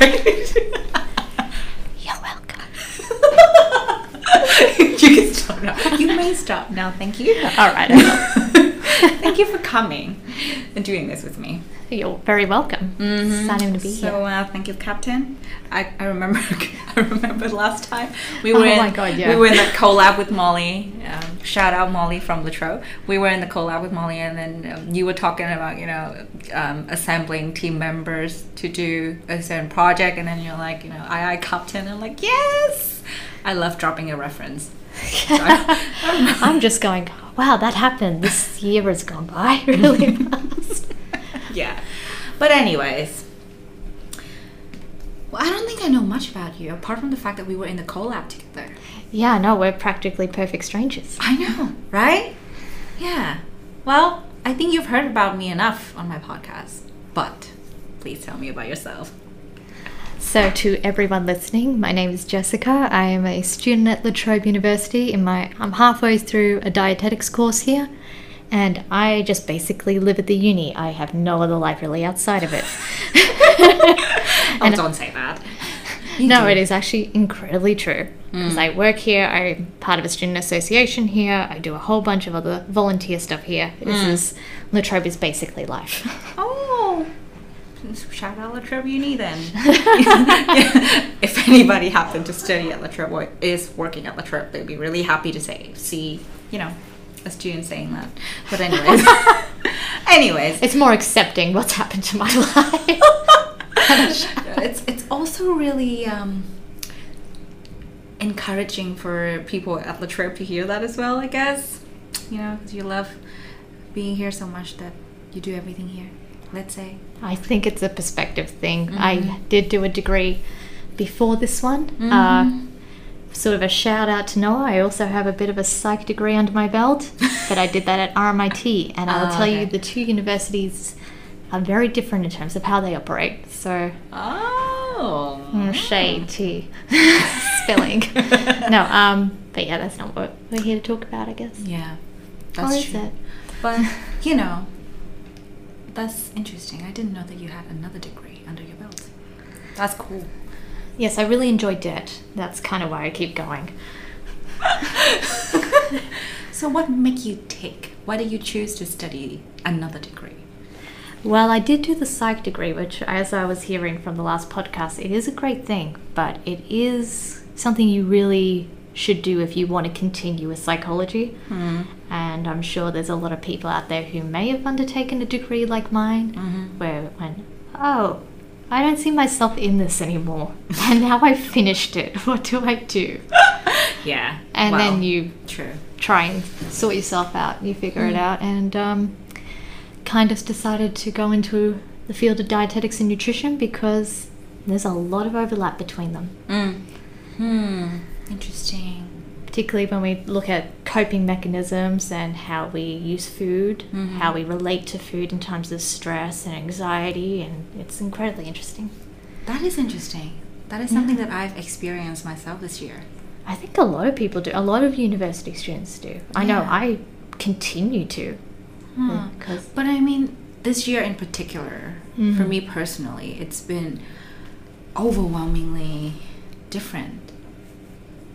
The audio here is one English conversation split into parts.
Great. You're welcome. you can stop now. You may stop now. Thank you. All right. Thank you for coming and doing this with me. You're very welcome. Exciting to be so, here. uh, thank you, Captain. I, I remember I remember last time we were Oh in, my God, yeah. we were in the collab with Molly. Um, shout out Molly from La Trobe. We were in the collab with Molly, and then um, you were talking about you know um, assembling team members to do a certain project, and then you're like you know I I Captain. I'm like yes. I love dropping a reference. So I- I'm just going, wow, that happened. This year has gone by really fast. Yeah. But anyways, well, I don't think I know much about you apart from the fact that we were in the collab together. Yeah, no, we're practically perfect strangers. I know, right? Yeah. Well, I think you've heard about me enough on my podcast, but please tell me about yourself. So, to everyone listening, my name is Jessica. I am a student at La Trobe University. In my, I'm halfway through a dietetics course here, and I just basically live at the uni. I have no other life really outside of it. Oh, don't say that. no, it is actually incredibly true. Because hmm. I work here, I'm part of a student association here, I do a whole bunch of other volunteer stuff here. This hmm. is La Trobe is basically life. Oh, shout out La Trobe Uni then. if anybody happened to study at La Trobe or is working at La Trobe, they'd be really happy to say, see, you know, a student saying that. But anyways, anyways, it's more accepting what's happened to my life. it's it's also really um, encouraging for people at La Trobe to hear that as well. I guess you know because you love being here so much that you do everything here. Let's say. I think it's a perspective thing. I did do a degree before this one. Uh, sort of a shout out to Noah. I also have a bit of a psych degree under my belt, but I did that at RMIT. And I will Ah, tell you, the two universities are very different in terms of how they operate. So, Oh. mm, shade tea spilling. no, um, but yeah, that's not what we're here to talk about, I guess. Yeah, Or that's is true. it? But you know, that's interesting. I didn't know that you had another degree under your belt. That's cool. Yes, I really enjoy debt. That's kind of why I keep going. so, what make you tick? Why did you choose to study another degree? Well, I did do the psych degree, which, as I was hearing from the last podcast, it is a great thing, but it is something you really should do if you want to continue with psychology. Hmm. And I'm sure there's a lot of people out there who may have undertaken a degree like mine, mm-hmm. where it went, oh, I don't see myself in this anymore. And now I've finished it. What do I do? Yeah, And well, then you true. try and sort yourself out. You figure it out, and um, kind of decided to go into the field of dietetics and nutrition because there's a lot of overlap between them. Mm. Hmm. Interesting. Particularly when we look at coping mechanisms and how we use food, how we relate to food in times of stress and anxiety, and it's incredibly interesting. That is interesting. That is something that I've experienced myself this year. I think a lot of people do. A lot of university students do. I know. I continue to. Hmm. But I mean, this year in particular, for Mhm. me personally, it's been overwhelmingly different.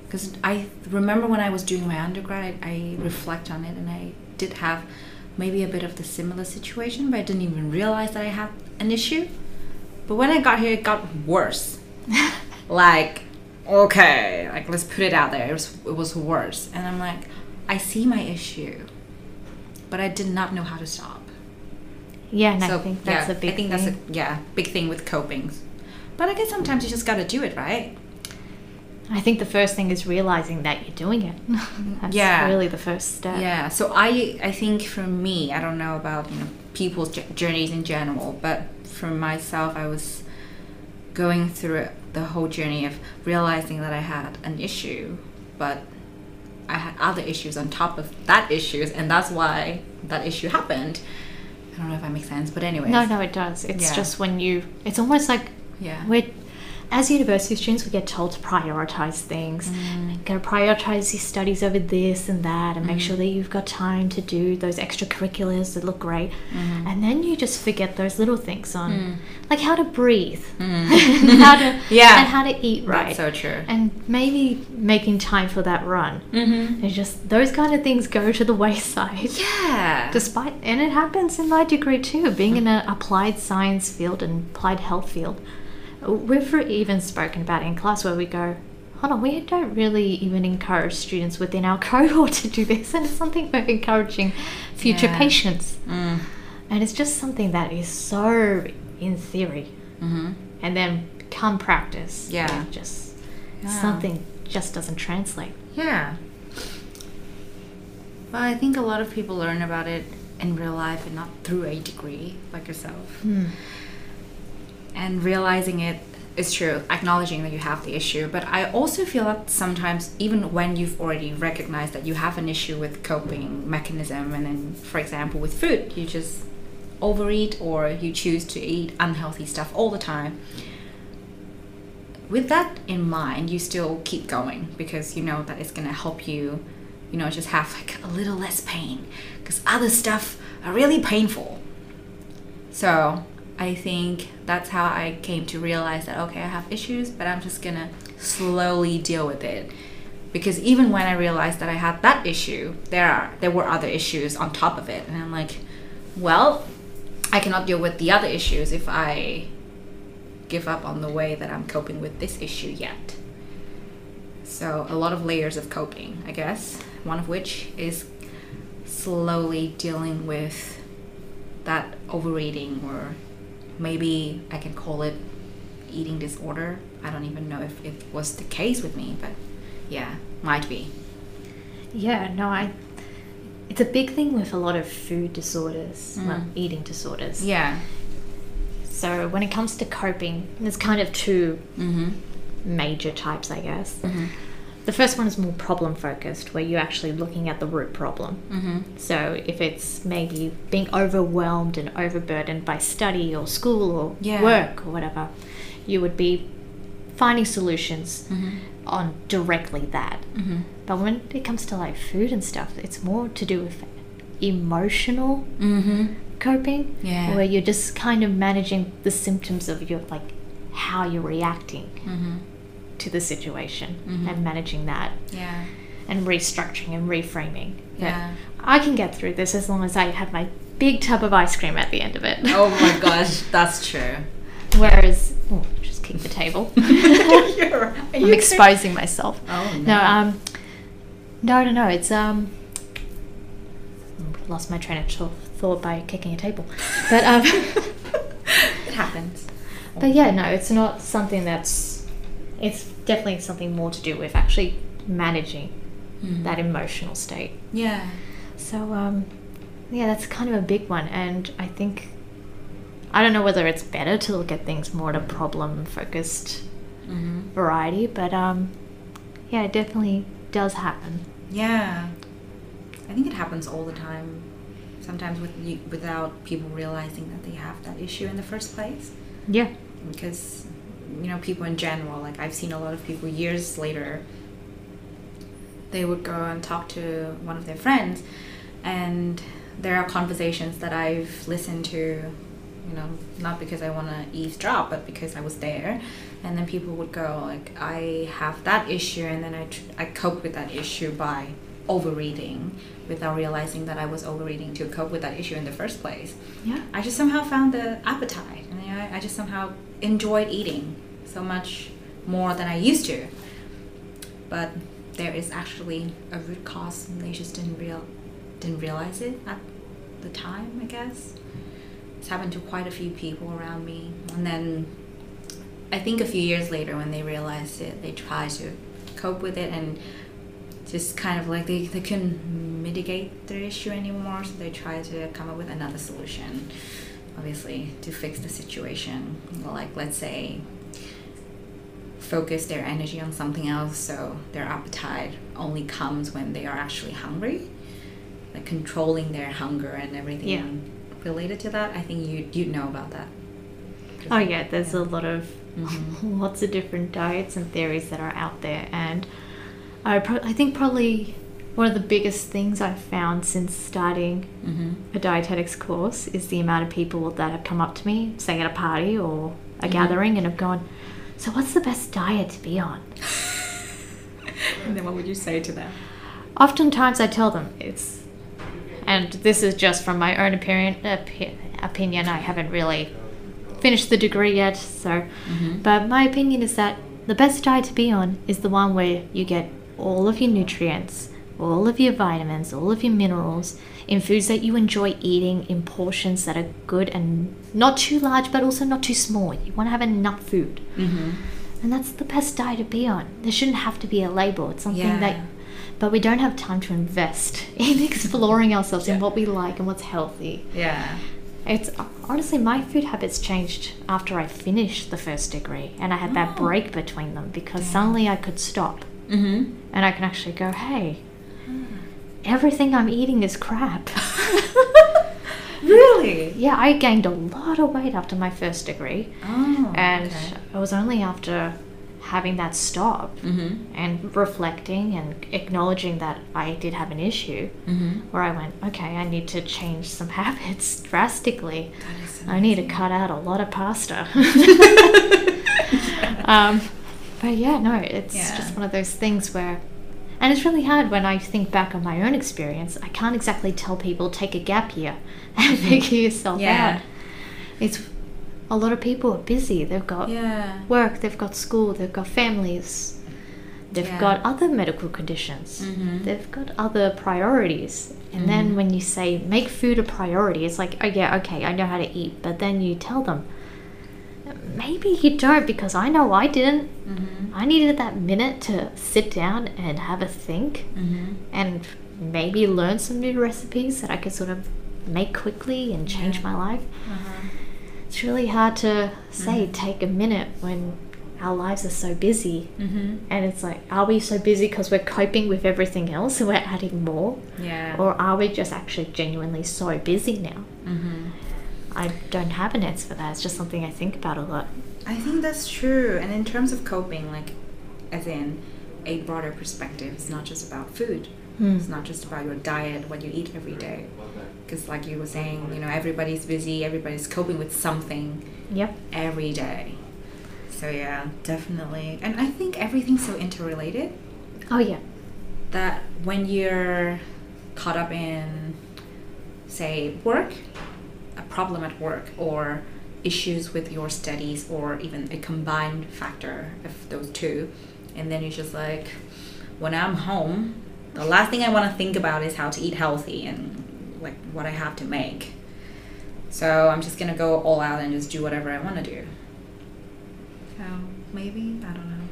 Because I remember when I was doing my undergrad, I, reflect on it and I did have maybe a bit of the similar situation, but I didn't even realize that I had an issue. But when I got here, it got worse. like, okay, like let's put it out there. It was, it was worse. And I'm like, I see my issue, but I did not know how to stop. yeah, and I think that's yeah, a big I think thing. that's a yeah big thing with coping. But I guess sometimes you just gotta do it, right? I think the first thing is realizing that you're doing it. That's Yeah. really the first step. Yeah. So I I think for me, I don't know about you know people's journeys in general, but for myself, I was going through the whole journey of realizing that I had an issue, but I had other issues on top of that issues, and that's why that issue happened. I don't know if that makes sense, but anyway. No, no, it does. It's Yeah. just when you. It's almost like Yeah. we're. As university students, we get told to prioritize things. Mm. Gotta prioritize your studies over this and that, and make Mm. sure that you've got time to do those extracurriculars that look great. Mhm. And then you just forget those little things on, Mm. like how to breathe, Mm. how to Yeah. and how to eat right, That's so true. and maybe making time for that run. Mm-hmm. It's just those kind of things go to the wayside. Yeah. Despite, and it happens in my degree too, being in an applied science field and applied health field. We've even spoken about in class where we go, hold on, we don't really even encourage students within our cohort to do this, and it's something we're encouraging future Yeah. patients. Mm. And it's just something that is so in theory, Mm-hmm. and then come practice, Yeah. just Yeah. something just doesn't translate. Yeah. Well, I think a lot of people learn about it in real life and not through a degree like yourself. And realizing it is true, acknowledging that you have the issue. But I also feel that sometimes, even when you've already recognized that you have an issue with coping mechanism, and then, for example, with food, you just overeat or you choose to eat unhealthy stuff all the time with that in mind, you still keep going because you know that it's gonna help you, you know, just have like a little less pain because other stuff are really painful. So I think that's how I came to realize that okay, I have issues, but I'm just gonna slowly deal with it. Because even when I realized that I had that issue, there are there were other issues on top of it, and I'm like, well, I cannot deal with the other issues if I give up on the way that I'm coping with this issue yet. So, a lot of layers of coping, I guess. One of which is slowly dealing with that overeating, or maybe I can call it eating disorder. I don't even know if it was the case with me, but yeah, might be. Yeah, no, I. It's a big thing with a lot of food disorders, well, Mm. eating disorders. Yeah. So when it comes to coping, there's kind of two Mm-hmm. major types, I guess. Mm-hmm. The first one is more problem focused, where you're actually looking at the root problem. Mm-hmm. So if it's maybe being overwhelmed and overburdened by study or school or Yeah. work or whatever, you would be finding solutions Mm-hmm. on directly that. Mm-hmm. But when it comes to like food and stuff, it's more to do with emotional Mm-hmm. coping, Yeah. where you're just kind of managing the symptoms of your like how you're reacting Mm-hmm. To the situation Mhm. and managing that Yeah. and restructuring and reframing. Yeah. I can get through this as long as I have my big tub of ice cream at the end of it. Oh my gosh, that's true. Whereas, oh, just kick the table. Right. I'm exposing myself. Oh No, um, no, no, no. It's um, lost my train of thought- thought by kicking a table, but um, it happens. but yeah, no, it's not something that's. It's definitely something more to do with actually managing Mhm. that emotional state. Yeah. So um, yeah, that's kind of a big one, and I think I don't know whether it's better to look at things more at a problem focused Mm-hmm. variety, but um, yeah, it definitely does happen. Yeah. I think it happens all the time. Sometimes with you, without people realizing that they have that issue in the first place. Yeah. Because you know, people in general, like I've seen a lot of people years later. They would go and talk to one of their friends, and there are conversations that I've listened to you know, not because I want to eavesdrop, but because I was there. And then people would go like, I have that issue, and then I tr- I cope with that issue by overeating, without realizing that I was overeating to cope with that issue in the first place. Yeah. I just somehow found the appetite, and I, I just somehow enjoyed eating so much more than I used to. But there is actually a root cause, and they just didn't real didn't realize it at the time. I guess it's happened to quite a few people around me, and then I think a few years later, when they realized it, they tried to cope with it and just kind of like they, they couldn't mitigate their issue anymore, so they tried to come up with another solution, obviously, to fix the situation. Like, let's say, focus their energy on something else so their appetite only comes when they are actually hungry. Like, controlling their hunger and everything Yeah. related to that. I think you, you know about that. Oh yeah, there's a lot of Mhm. lots of different diets and theories that are out there. And I, pro- I think probably one of the biggest things I've found since starting Mhm. a dietetics course is the amount of people that have come up to me, say at a party or a Mhm. gathering, and have gone, So, what's the best diet to be on? And then what would you say to them? Oftentimes I tell them it's, and this is just from my own opinion, opi- opinion, I haven't really finished the degree yet, so, Mhm. but my opinion is that the best diet to be on is the one where you get all of your nutrients, all of your vitamins, all of your minerals in foods that you enjoy eating in portions that are good and not too large but also not too small. You want to have enough food. Mhm. And that's the best diet to be on. There shouldn't have to be a label. It's something Yeah. that but we don't have time to invest in exploring ourselves Yeah. in what we like and what's healthy. Yeah. It's honestly my food habits changed after I finished the first degree and I had that Oh. break between them because suddenly I could stop Mhm. and I can actually go, "Hey, everything I'm eating is crap." Really? yeah, I gained a lot of weight after my first degree Oh. and okay. it was only after having that stop Mhm. and reflecting and acknowledging that I did have an issue Mhm. where I went, okay, I need to change some habits drastically. I need to cut out a lot of pasta. um, but yeah, no, it's Yeah. just one of those things where, and it's really hard when I think back on my own experience. I can't exactly tell people take a gap year and figure yourself Yeah. out. It's a lot of people are busy. They've got Yeah. work, they've got school, they've got families, they've Yeah. got other medical conditions, Mhm. they've got other priorities. And Mhm. then when you say make food a priority, it's like, oh yeah, okay, I know how to eat. But then you tell them, maybe you don't because I know I didn't. Mhm. I needed that minute to sit down and have a think Mhm. and maybe learn some new recipes that I could sort of make quickly and change Yeah. my life. Uh-huh. It's really hard to say Mhm. take a minute when our lives are so busy. Mhm. And it's like, are we so busy because we're coping with everything else and we're adding more? Yeah. Or are we just actually genuinely so busy now? Mhm. I don't have an answer for that. It's just something I think about a lot. I think that's true. And in terms of coping, like, as in a broader perspective, it's not just about food. Hmm. It's not just about your diet, what you eat every day. Because, like you were saying, you know, everybody's busy, everybody's coping with something Yep. every day. So, yeah, definitely. And I think everything's so interrelated Oh, yeah. that when you're caught up in, say, work, a problem at work, or issues with your studies, or even a combined factor of those two, and then you're just like, when I'm home, the last thing I want to think about is how to eat healthy and like what I have to make. So I'm just gonna go all out and just do whatever I want to do. So maybe I don't know.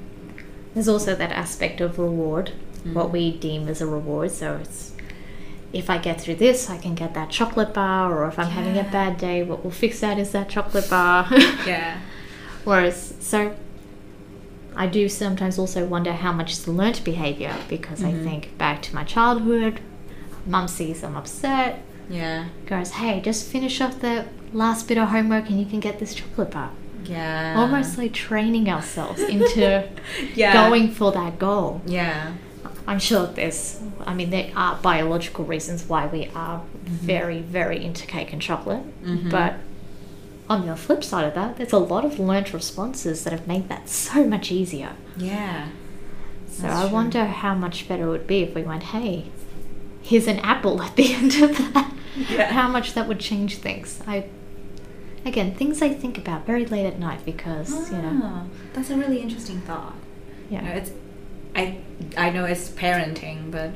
There's also that aspect of reward, what Mhm. we deem as a reward. So it's if I get through this, I can get that chocolate bar, or if I'm having a bad day, what will fix that is that chocolate bar. Yeah. Whereas, so I do sometimes also wonder how much is learnt behavior because I Mhm. think back to my childhood. Mum sees I'm upset, Yeah. goes, "Hey, just finish off the last bit of homework and you can get this chocolate bar." Yeah. Almost like training ourselves into yeah. going for that goal. Yeah. I'm sure there's, I mean, there are biological reasons why we are Mhm. very, very into cake and chocolate. Mhm. But on the flip side of that, there's a lot of learned responses that have made that so much easier. Yeah. So I true. wonder how much better it would be if we went, hey, here's an apple at the end of that. Yeah. How much that would change things. I, again, things I think about very late at night because, you know, Ah, that's a really interesting thought. yeah. You know, it's I I know it's parenting, but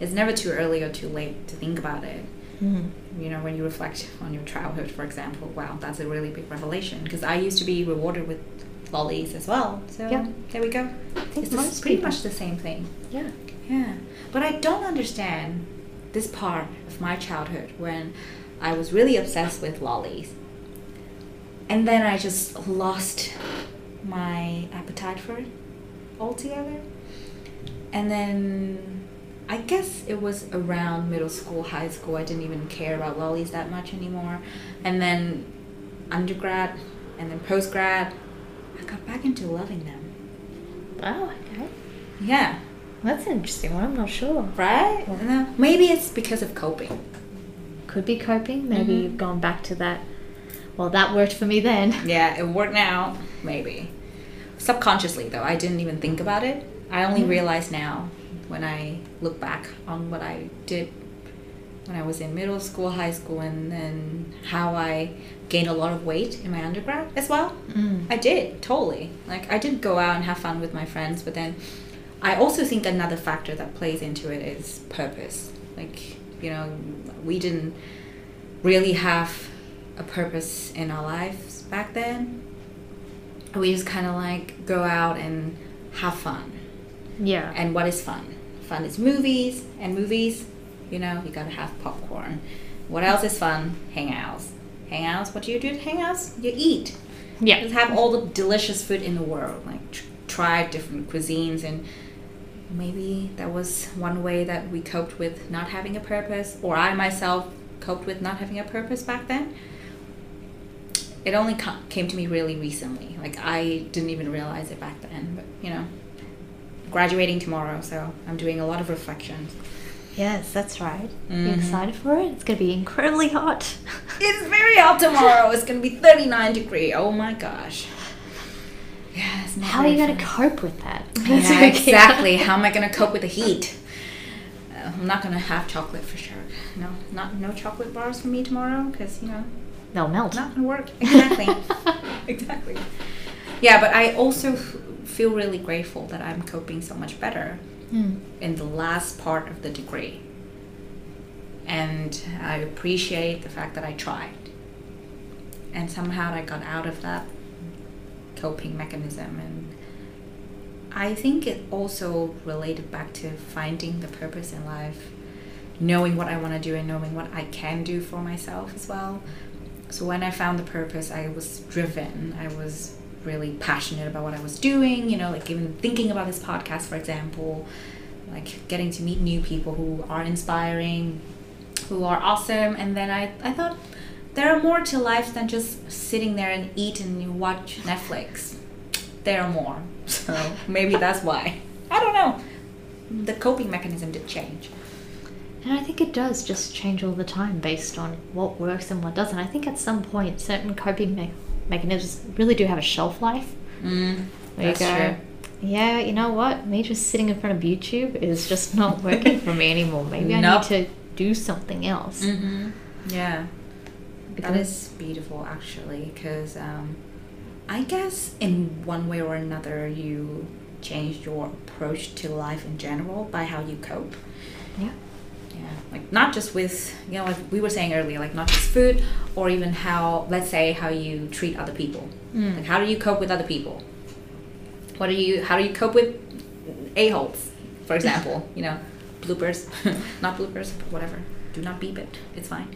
it's never too early or too late to think about it. Mhm. You know, when you reflect on your childhood, for example, wow, that's a really big revelation. Because I used to be rewarded with lollies as well. So Yeah. there we go. It's pretty people- much the same thing. Yeah. Yeah, but I don't understand this part of my childhood when I was really obsessed with lollies. And then I just lost my appetite for it altogether. And then I guess it was around middle school, high school, I didn't even care about lollies that much anymore. And then undergrad and then postgrad, I got back into loving them. Oh, okay. Yeah. That's an interesting one. I'm not sure. Right? No, maybe it's because of coping. Could be coping. Maybe Mhm. you've gone back to that. Well, that worked for me then. Yeah, it worked now. Maybe. Subconsciously, though, I didn't even think about it. I only Mm. realize now when I look back on what I did when I was in middle school, high school, and then how I gained a lot of weight in my undergrad as well. Mm. I did, totally. Like, I did go out and have fun with my friends, but then I also think another factor that plays into it is purpose. Like, you know, we didn't really have a purpose in our lives back then. We just kind of like go out and have fun. Yeah. And what is fun? Fun is movies, and movies, you know, you gotta have popcorn. What else is fun? Hangouts. Hangouts, what do you do at hangouts? You eat. yeah. Just have all the delicious food in the world. Like tr- try different cuisines, and maybe that was one way that we coped with not having a purpose, or I myself coped with not having a purpose back then. It only co- came to me really recently. Like I didn't even realize it back then. But you know, graduating tomorrow, so I'm doing a lot of reflections. Yes, that's right. You Mhm. excited for it? It's going to be incredibly hot. It's very hot tomorrow. It's gonna be 39 degree. Oh my gosh. Yeah, How are you going to cope with that? Yeah, exactly. How am I gonna cope with the heat? Uh, I'm not gonna have chocolate for sure. No, not no chocolate bars for me tomorrow because you know They'll melt. not gonna work. Exactly. exactly. Yeah, but I also feel really grateful that I'm coping so much better Mm. in the last part of the degree. And I appreciate the fact that I tried. And somehow I got out of that coping mechanism. And I think it also related back to finding the purpose in life, knowing what I want to do and knowing what I can do for myself as well. So when I found the purpose, I was driven. I was really passionate about what I was doing, you know, like even thinking about this podcast, for example, like getting to meet new people who are inspiring, who are awesome. And then I, I thought there are more to life than just sitting there and eat and watch Netflix. There are more. So maybe that's why. I don't know. The coping mechanism did change. And I think it does just change all the time based on what works and what doesn't. I think at some point, certain coping me- mechanisms really do have a shelf life. Mm, that's you go, true. yeah, you know what? Me just sitting in front of YouTube is just not working for me anymore. Maybe Nope. I need to do something else. Mm-hmm. Yeah. That Because- is beautiful, actually, because um, I guess in one way or another, you changed your approach to life in general by how you cope. Yeah. Not just with you know, like we were saying earlier, like not just food, or even how, let's say, how you treat other people. Mm. Like, how do you cope with other people? What do you? How do you cope with a holes, for example? you know, bloopers, not bloopers, but whatever. Do not beep it. It's fine.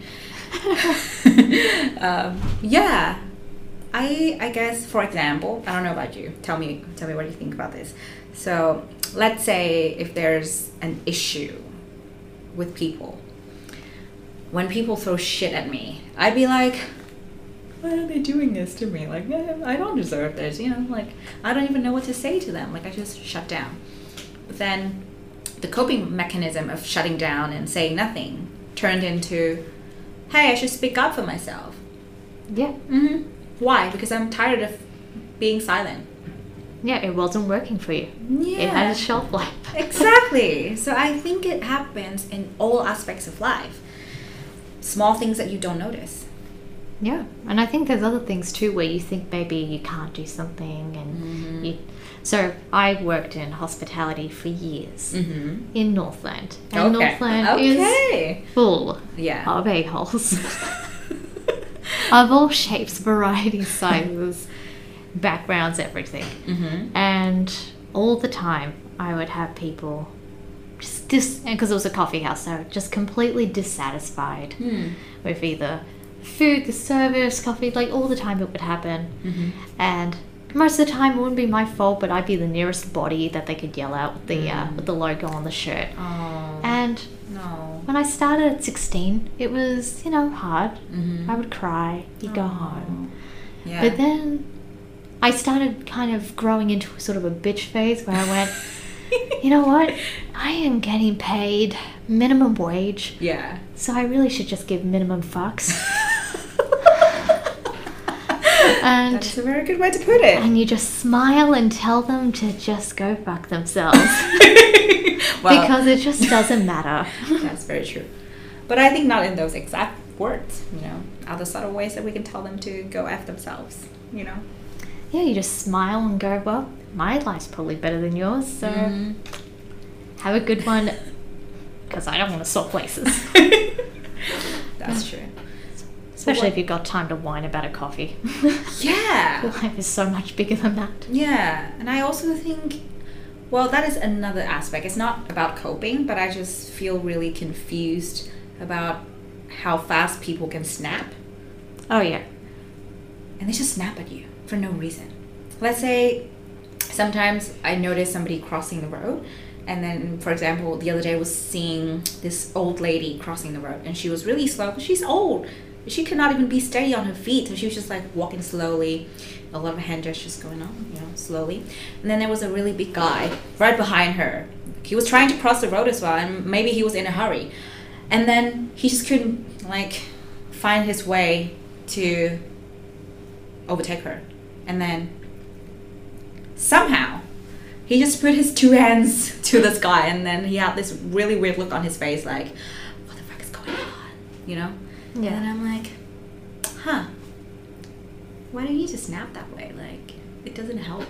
um, yeah, I I guess for example, I don't know about you. Tell me tell me what you think about this. So let's say if there's an issue with people, when people throw shit at me, I'd be like, why are they doing this to me? Like eh, I don't deserve this. You know, like I don't even know what to say to them. Like I just shut down. But then the coping mechanism of shutting down and saying nothing turned into, hey, I should speak up for myself. Yeah. hmm Why? Because I'm tired of being silent. Yeah, it wasn't working for you. Yeah. It had a shelf life. exactly. So I think it happens in all aspects of life. Small things that you don't notice. Yeah, and I think there's other things too where you think maybe you can't do something, and Mhm. you. So I worked in hospitality for years Mm-hmm. in Northland, and okay. Northland is full Yeah. of a holes of all shapes, varieties, sizes, backgrounds, everything, mm-hmm. and all the time I would have people just dis because it was a coffee house, so just completely dissatisfied Hmm. with either food, the service, coffee, like all the time it would happen. Mm-hmm. And most of the time it wouldn't be my fault, but I'd be the nearest body that they could yell out with the uh, Mm. with the logo on the shirt. Oh. And no. when I started at 16, it was, you know, hard. Mm-hmm. I would cry, you'd go home. Yeah. But then I started kind of growing into sort of a bitch phase where I went, you know what? I am getting paid minimum wage, Yeah. so I really should just give minimum fucks. and That's a very good way to put it. and you just smile and tell them to just go fuck themselves well, because it just doesn't matter. that's very true. But I think not in those exact words, you know, other subtle ways that we can tell them to go F themselves, you know. Yeah, you just smile and go, well, my life's probably better than yours, so Mhm. have a good one because I don't want to swap places. That's true. Especially if you've got time to whine about a coffee. Yeah. Life is so much bigger than that. Yeah, and I also think, well, that is another aspect. It's not about coping, but I just feel really confused about how fast people can snap, Oh, yeah. and they just snap at you for no reason. Let's say sometimes I notice somebody crossing the road, and then, for example, the other day I was seeing this old lady crossing the road, and she was really slow because she's old. She could not even be steady on her feet, so she was just like walking slowly, a lot of hand gestures going on, you know, slowly. And then there was a really big guy right behind her. He was trying to cross the road as well, and maybe he was in a hurry. And then he just couldn't like find his way to overtake her. And then somehow he just put his two hands to the sky and then he had this really weird look on his face like what the fuck is going on you know Yeah. and i'm like huh why don't you just snap that way like it doesn't help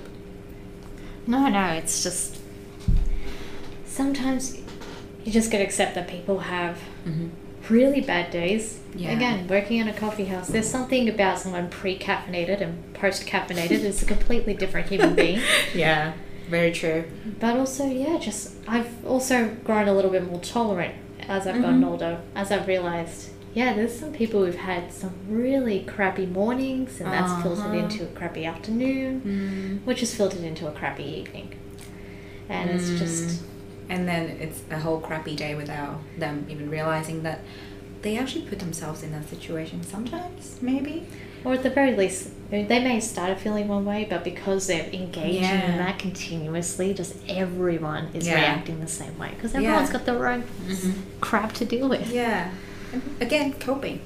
No, no, it's just. Sometimes you just gotta accept that people have mm-hmm. Really bad days. Yeah. Again, working in a coffee house, there's something about someone pre caffeinated and post caffeinated is a completely different human being. yeah very true But also, yeah, just I've also grown a little bit more tolerant as I've gotten Mhm. older, as I've realized, yeah, there's some people who've had some really crappy mornings, and that's filtered Uh-huh. into a crappy afternoon, mm. which is filtered into a crappy evening. And it's just, and then it's a whole crappy day without them even realizing that they actually put themselves in that situation sometimes maybe or at the very least, they may started feeling one way, but because they're engaging Yeah. in that continuously, just everyone is Yeah. reacting the same way because Yeah. everyone's got their own Mhm. crap to deal with. yeah and again coping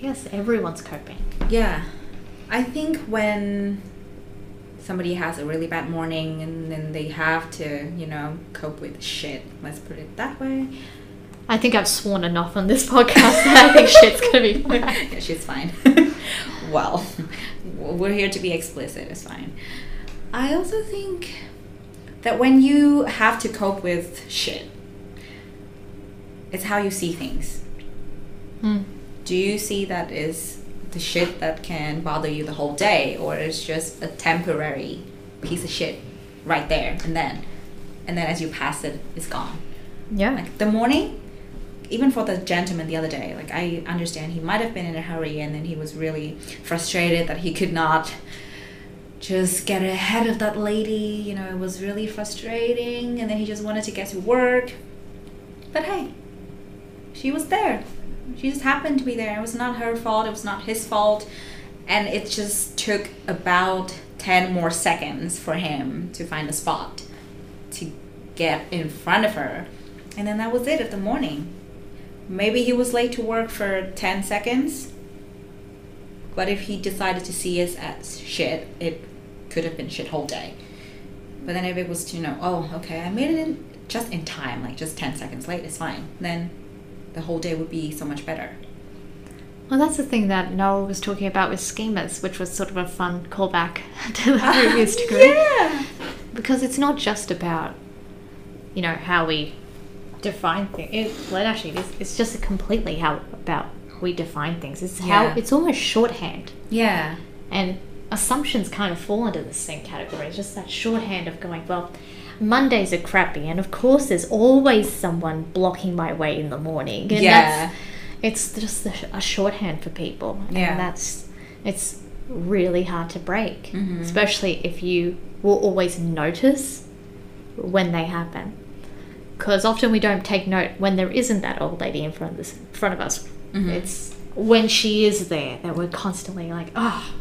Yes, everyone's coping. Yeah. I think when somebody has a really bad morning and then they have to, you know, cope with shit, let's put it that way. I think I've sworn enough on this podcast that I think shit's gonna be fine. yeah, shit's fine. well, we're here to be explicit, it's fine. I also think that when you have to cope with shit, it's how you see things. Hmm. Do you see that is the shit that can bother you the whole day, or it's just a temporary piece of shit right there and then, and then as you pass it, it's gone. Yeah. Like the morning, even for the gentleman the other day, like I understand he might have been in a hurry and then he was really frustrated that he could not just get ahead of that lady. You know, it was really frustrating, and then he just wanted to get to work. But hey, she was there. She just happened to be there. It was not her fault. It was not his fault. And it just took about 10 more seconds for him to find a spot to get in front of her. And then that was it of the morning. Maybe he was late to work for 10 seconds. But if he decided to see us as shit, it could have been shit whole day. But then if it was to you know, oh, okay, I made it in just in time, like just 10 seconds late, it's fine. Then the whole day would be so much better. Well, that's the thing that Noah was talking about with schemas, which was sort of a fun callback to the ah, previous degree. Yeah. Because it's not just about, you know, how we define things. It, well, actually, it's, it's just completely how about we define things. It's how Yeah. it's almost shorthand, Yeah. and assumptions kind of fall into the same category. It's just that shorthand of going, well, Mondays are crappy, and of course, there's always someone blocking my way in the morning. And Yeah. it's just a, shorthand for people, Yeah. that's it's really hard to break, Mhm. especially if you will always notice when they happen. Because often we don't take note when there isn't that old lady in front of this, front of us. Mhm. It's when she is there that we're constantly like, oh,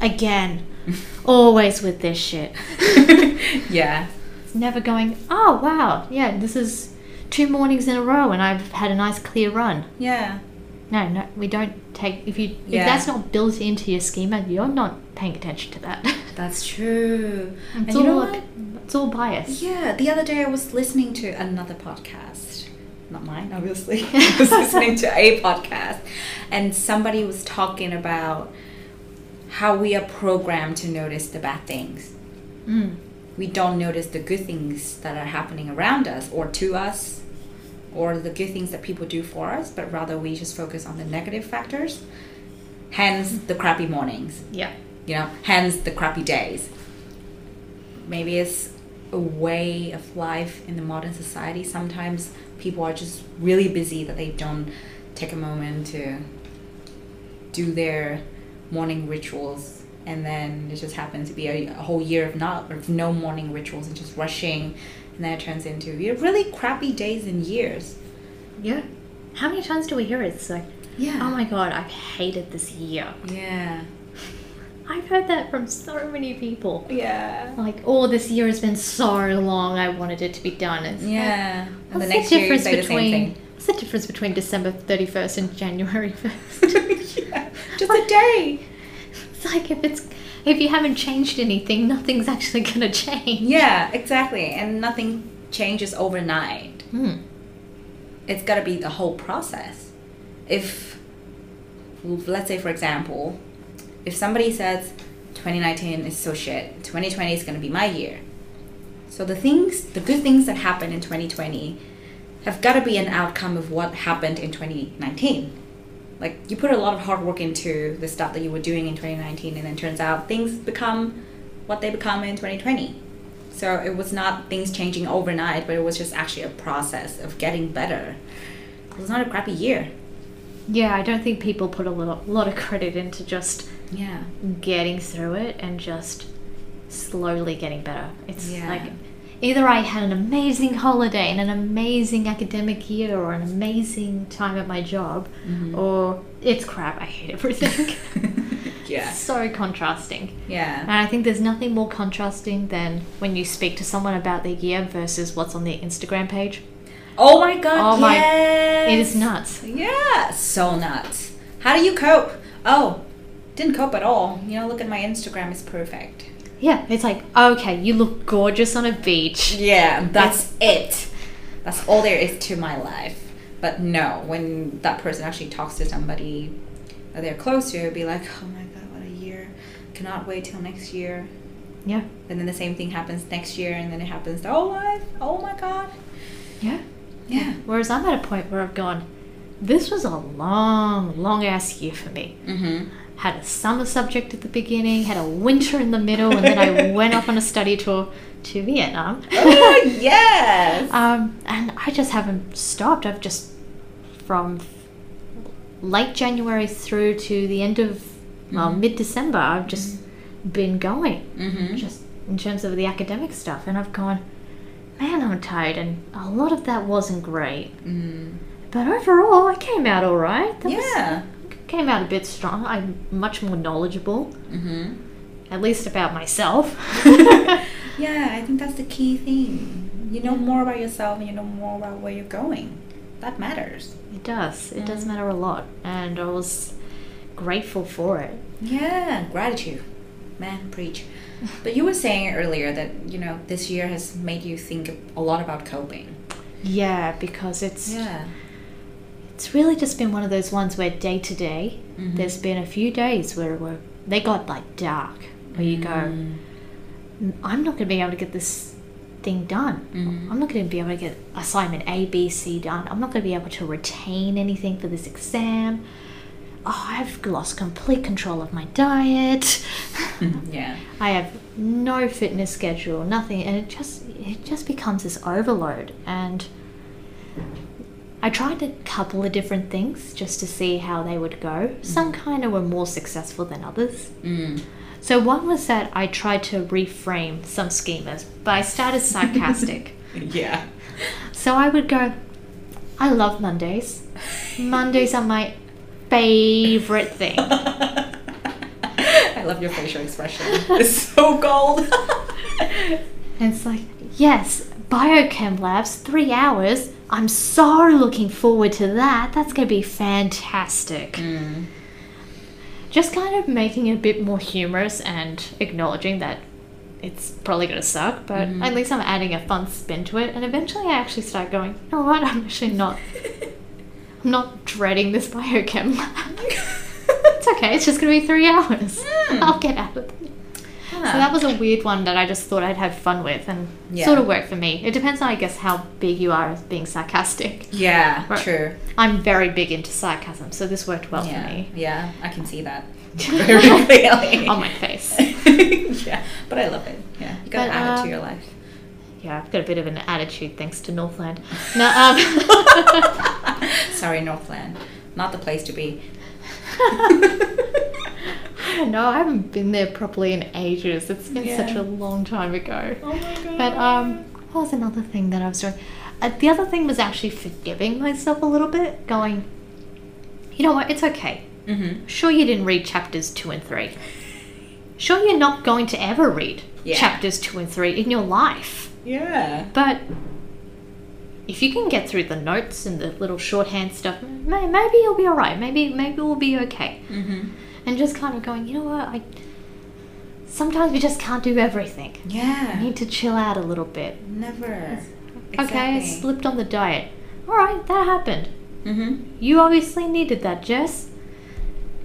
again. Always with this shit. yeah. Never going, oh wow, yeah, this is two mornings in a row and I've had a nice clear run. Yeah. No, no, we don't take if you Yeah. if that's not built into your schema, you're not paying attention to that. That's true. it's and you know all what? it's all bias. Yeah, the other day I was listening to another podcast. Not mine, obviously. I was listening to a podcast, and somebody was talking about how we are programmed to notice the bad things. Mm. We don't notice the good things that are happening around us or to us, or the good things that people do for us, but rather we just focus on the negative factors. Hence the crappy mornings Yeah. you know hence the crappy days maybe it's a way of life in the modern society sometimes people are just really busy that they don't take a moment to do their morning rituals and then it just happens to be a, a whole year of not of no morning rituals and just rushing and then it turns into you know, really crappy days and years Yeah. How many times do we hear it? It's like, yeah oh my god, I've hated this year. yeah I've heard that from so many people. yeah Like, oh, this year has been so long. I wanted it to be done. It's like, yeah and the what's next year you difference say the same between thing what's the difference between December thirty first and January first? yeah, just a day it's like if it's if you haven't changed anything, nothing's actually gonna change. Yeah, exactly. And nothing changes overnight. Hmm. It's got to be the whole process. If, let's say, for example, if somebody says 2019 is so shit, 2020 is going to be my year. So the things, the good things that happened in 2020 have got to be an outcome of what happened in 2019. Like you put a lot of hard work into the stuff that you were doing in 2019 and then turns out things become what they become in 2020. So it was not things changing overnight, but it was just actually a process of getting better. It was not a crappy year. Yeah, I don't think people put a lot, lot of credit into just Yeah. getting through it and just slowly getting better. It's Yeah. like either I had an amazing holiday and an amazing academic year or an amazing time at my job, Mhm. or it's crap, I hate everything. yeah. so contrasting. Yeah. And I think there's nothing more contrasting than when you speak to someone about their year versus what's on their Instagram page. Oh my god. Oh my- yes. It is nuts. Yeah, so nuts. How do you cope? Oh, didn't cope at all. You know, look at my Instagram, it's perfect. Yeah, it's like, okay, you look gorgeous on a beach. Yeah, that's it. That's all there is to my life. But no, when that person actually talks to somebody that they're close to, it'd be like, oh my god, what a year. Cannot wait till next year. Yeah. And then the same thing happens next year, and then it happens the whole life. Oh my god. Yeah. Yeah. Whereas I'm at a point where I've gone, this was a long, long ass year for me. Mm-hmm. Had a summer subject at the beginning, had a winter in the middle, and then I went off on a study tour to Vietnam. Oh, yes. Um, and I just haven't stopped. I've just, from late January through to the end of, well, Mhm. mid December, I've just been going, mm-hmm. just in terms of the academic stuff. And I've gone, man, I'm tired. And a lot of that wasn't great. mm. But overall, I came out all right. That was- Yeah. Came out a bit strong. I'm much more knowledgeable, Mm-hmm. at least about myself. Yeah, I think that's the key thing. You know more about yourself and you know more about where you're going. That matters. It does. It does Mm. matter a lot. And I was grateful for it. Yeah, gratitude. Man, preach. But you were saying earlier that, you know, this year has made you think a lot about coping. Yeah, because it's Yeah. It's really just been one of those ones where day to day, Mhm. there's been a few days where, where they got like dark, where you go, Mm. "Mm, I'm not going to be able to get this thing done. Mhm. I'm not going to be able to get assignment A, B, C done. I'm not going to be able to retain anything for this exam. Oh, I've lost complete control of my diet. yeah. I have no fitness schedule, nothing, and it just it just becomes this overload. And I tried a couple of different things just to see how they would go. Some kind of were more successful than others. Mm. So one was that I tried to reframe some schemas, but I started sarcastic. Yeah. so I would go, I love Mondays. Mondays are my favorite thing. I love your facial expression. It's so gold. And it's like, yes, biochem labs, three hours. I'm so looking forward to that. That's going to be fantastic. Mm. Just kind of making it a bit more humorous and acknowledging that it's probably going to suck, but Mhm. at least I'm adding a fun spin to it. And eventually I actually start going, you know what? I'm actually not, I'm not dreading this biochem lab. it's okay. It's just going to be three hours. Hmm. I'll get out of it. So that was a weird one that I just thought I'd have fun with and Yeah. sort of worked for me. It depends on, I guess, how big you are as being sarcastic. yeah, Right. true. I'm very big into sarcasm, so this worked well yeah, for me. yeah, I can see that very clearly On my face. yeah, but I love it. Yeah, you gotta But, add it to your life. Yeah, I've got a bit of an attitude thanks to Northland. No, um, Sorry, Northland, not the place to be. Know. I haven't been there properly in ages. It's been Yeah. such a long time ago. Oh my god. But um, what was another thing that I was doing? Uh, the other thing was actually forgiving myself a little bit, going, you know what? It's okay. Mm-hmm. Sure, you didn't read chapters two and three. Sure, you're not going to ever read Yeah. chapters two and three in your life. Yeah. But if you can get through the notes and the little shorthand stuff, may, maybe you'll be alright. Maybe maybe we'll be okay. Mm-hmm. And just kind of going, you know what? I sometimes we just can't do everything. Yeah. need to chill out a little bit. Never. Okay, I slipped on the diet. All right, that happened. Mm-hmm. You obviously needed that, Jess.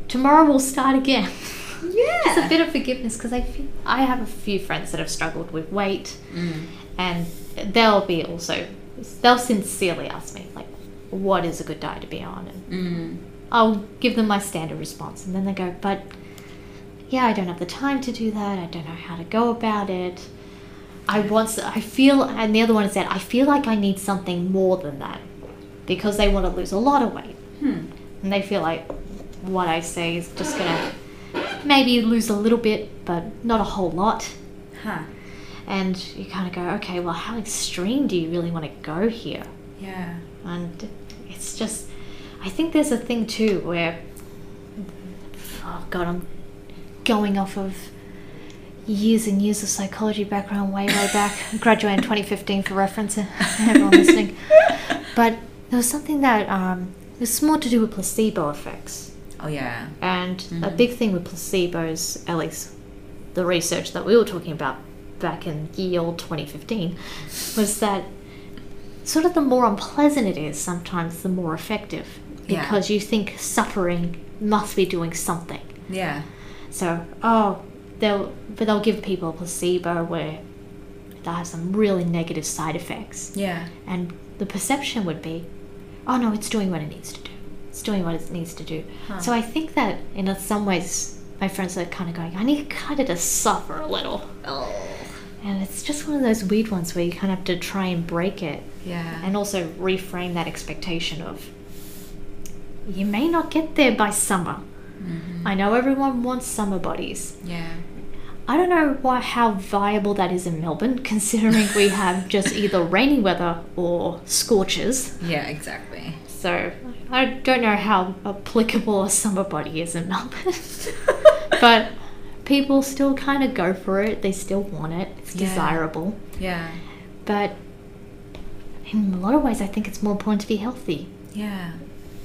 Tomorrow we'll start again. Yeah. It's a bit of forgiveness because I feel, I have a few friends that have struggled with weight, Mm. and they'll be also they'll sincerely ask me like, "What is a good diet to be on?" And Mm. I'll give them my standard response, and then they go, "But yeah, I don't have the time to do that. I don't know how to go about it. I want. I feel." And the other one said, "I feel like I need something more than that," because they want to lose a lot of weight, Hmm. and they feel like what I say is just gonna maybe lose a little bit, but not a whole lot. Huh. And you kind of go, okay, well, how extreme do you really want to go here? Yeah. And it's just, I think there's a thing too where, oh god, I'm going off of years and years of psychology background way, way back. I graduated in 2015 for reference, everyone listening. But there was something that um, was more to do with placebo effects. Oh yeah. And a Mhm. big thing with placebos, at least the research that we were talking about back in year old 2015, was that sort of the more unpleasant it is, sometimes the more effective. Yeah. Because you think suffering must be doing something. Yeah. So, oh, they'll, but they'll give people a placebo where that has some really negative side effects. Yeah. And the perception would be, oh no, it's doing what it needs to do. It's doing what it needs to do. Huh. So I think that in some ways, my friends are kind of going, I need kind of to suffer a little. Oh. And it's just one of those weird ones where you kind of have to try and break it Yeah. and also reframe that expectation of, you may not get there by summer. Mhm. I know everyone wants summer bodies. Yeah. I don't know why, how viable that is in Melbourne, considering we have just either rainy weather or scorches. Yeah. Exactly. So I don't know how applicable a summer body is in Melbourne. but people still kind of go for it. They still want it. It's Yeah. desirable. Yeah. But in a lot of ways, I think it's more important to be healthy. Yeah.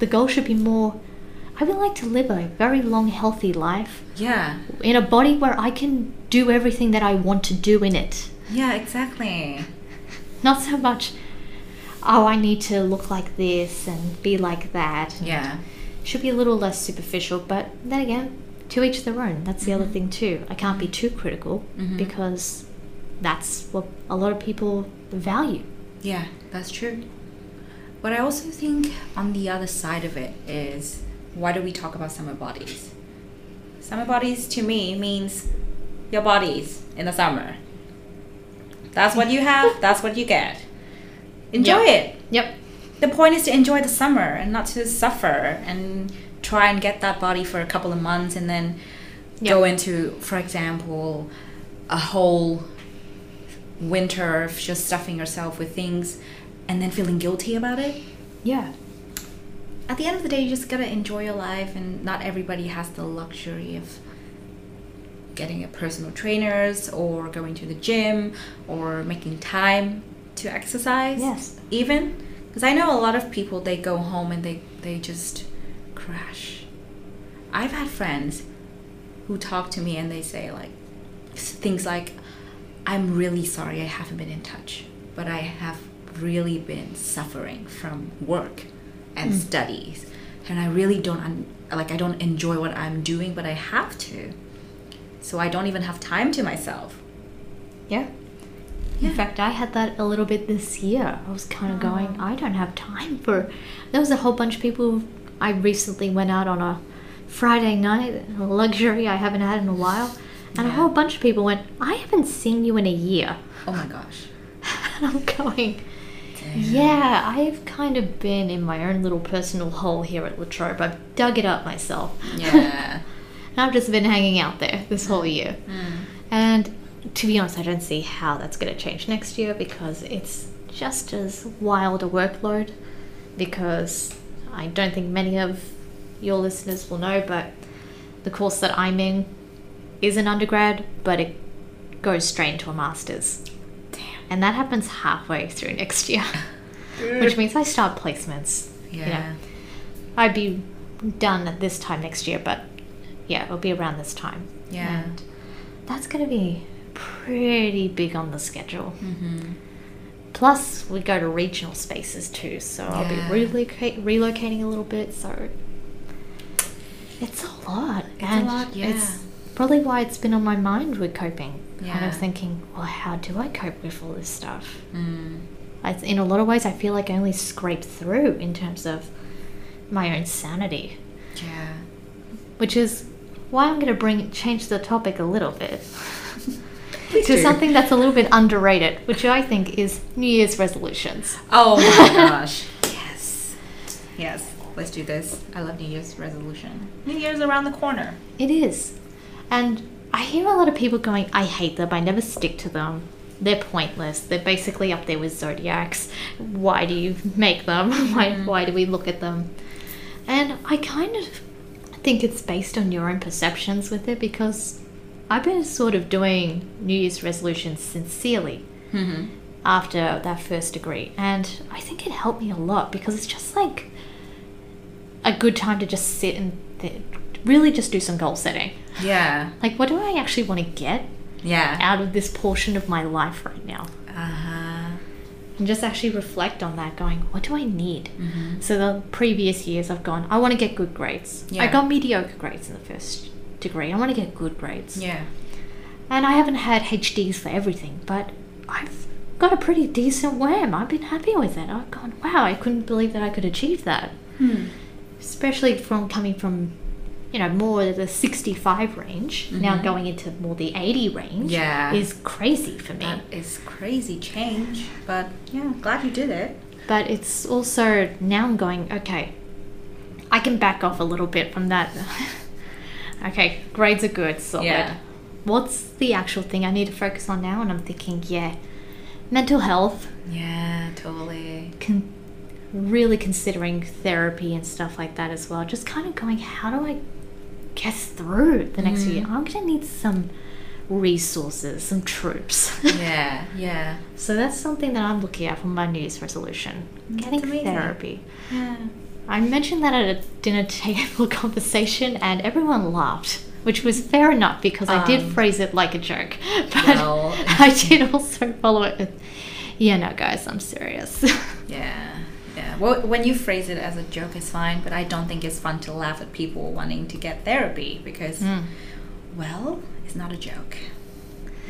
The goal should be more. I would like to live a very long, healthy life Yeah. in a body where I can do everything that I want to do in it. Yeah. Exactly. Not so much, oh, I need to look like this and be like that. Yeah. should be a little less superficial, but then again, to each their own. That's the other Mhm. thing too. I can't be too critical Mhm. because that's what a lot of people value. Yeah, that's true. But I also think on the other side of it is why do we talk about summer bodies? Summer bodies to me means your bodies in the summer. That's what you have, that's what you get. Enjoy Yep. it. Yep. The point is to enjoy the summer and not to suffer and try and get that body for a couple of months and then go into, for example, a whole winter of just stuffing yourself with things and then feeling guilty about it. Yeah. At the end of the day, you just gotta enjoy your life, and not everybody has the luxury of getting a personal trainers or going to the gym or making time to exercise. Yes. Even because I know a lot of people they go home and they they just crash. I've had friends who talk to me and they say like things like I'm really sorry I haven't been in touch, but I have really been suffering from work and mm. studies and I really don't un- like I don't enjoy what I'm doing, but I have to. So I don't even have time to myself. Yeah. Yeah. In fact, I had that a little bit this year. I was kind of Oh. going, I don't have time for. There was a whole bunch of people. I recently went out on a Friday night, a luxury I haven't had in a while, and a whole bunch of people went, I haven't seen you in a year. Oh my gosh. And I'm going. Yeah, I've kind of been in my own little personal hole here at La Trobe. I've dug it up myself. Yeah. and I've just been hanging out there this whole year. Mm. And to be honest, I don't see how that's going to change next year because it's just as wild a workload. Because I don't think many of your listeners will know, but the course that I'm in is an undergrad, but it goes straight into a master's. And that happens halfway through next year, which means I start placements. Yeah. You know, I'd be done at this time next year, but yeah, it'll be around this time. Yeah. And that's going to be pretty big on the schedule. Mm-hmm. Plus, we go to regional spaces too, so I'll be relocate, relocating a little bit. So it's a lot. It's a and lot, yeah. It's probably why it's been on my mind with coping. Kind Yeah. of thinking, well, how do I cope with all this stuff? Mm. I, in a lot of ways, I feel like I only scrape through in terms of my own sanity, Yeah. which is why I'm going to bring change the topic a little bit to do. something that's a little bit underrated, which I think is New Year's resolutions. Oh my gosh. yes. Yes. Let's do this. I love New Year's resolution. New Year's around the corner. It is, and I hear a lot of people going, "I hate them. I never stick to them. They're pointless. They're basically up there with zodiacs. Why do you make them? why Mm. why do we look at them?" And I kind of think it's based on your own perceptions with it because I've been sort of doing New Year's resolutions sincerely Mm-hmm. after that first degree, and I think it helped me a lot because it's just like a good time to just sit and th- really just do some goal setting. Yeah. Like, what do I actually want to get Yeah. out of this portion of my life right now? Uh huh. And just actually reflect on that, going, what do I need? Mm-hmm. So, the previous years I've gone, I want to get good grades. Yeah. I got mediocre grades in the first degree. I want to get good grades. Yeah. And I haven't had HDs for everything, but I've got a pretty decent WAM. I've been happy with it. I've gone, wow, I couldn't believe that I could achieve that. Hmm. especially from coming from you know more the 65 range now Mhm. going into more the 80 range Yeah. is crazy for me That is crazy change, but yeah, glad you did it. but it's also now i'm going okay i can back off a little bit from that okay grades are good solid Yeah. what's the actual thing i need to focus on now and i'm thinking yeah mental health Yeah, totally. con- really considering therapy and stuff like that as well. Just kind of going, how do I get through the next Mhm. year? I'm going to need some resources, some troops. Yeah, yeah. so that's something that I'm looking at for my New Year's resolution. That's Getting amazing. therapy. Yeah. I mentioned that at a dinner table conversation and everyone laughed. Which was fair enough because I did Um, phrase it like a joke. But well- I did also follow it with, yeah, no, guys, I'm serious. Yeah, yeah. Well, when you phrase it as a joke, it's fine, but I don't think it's fun to laugh at people wanting to get therapy because, Mm. well, it's not a joke.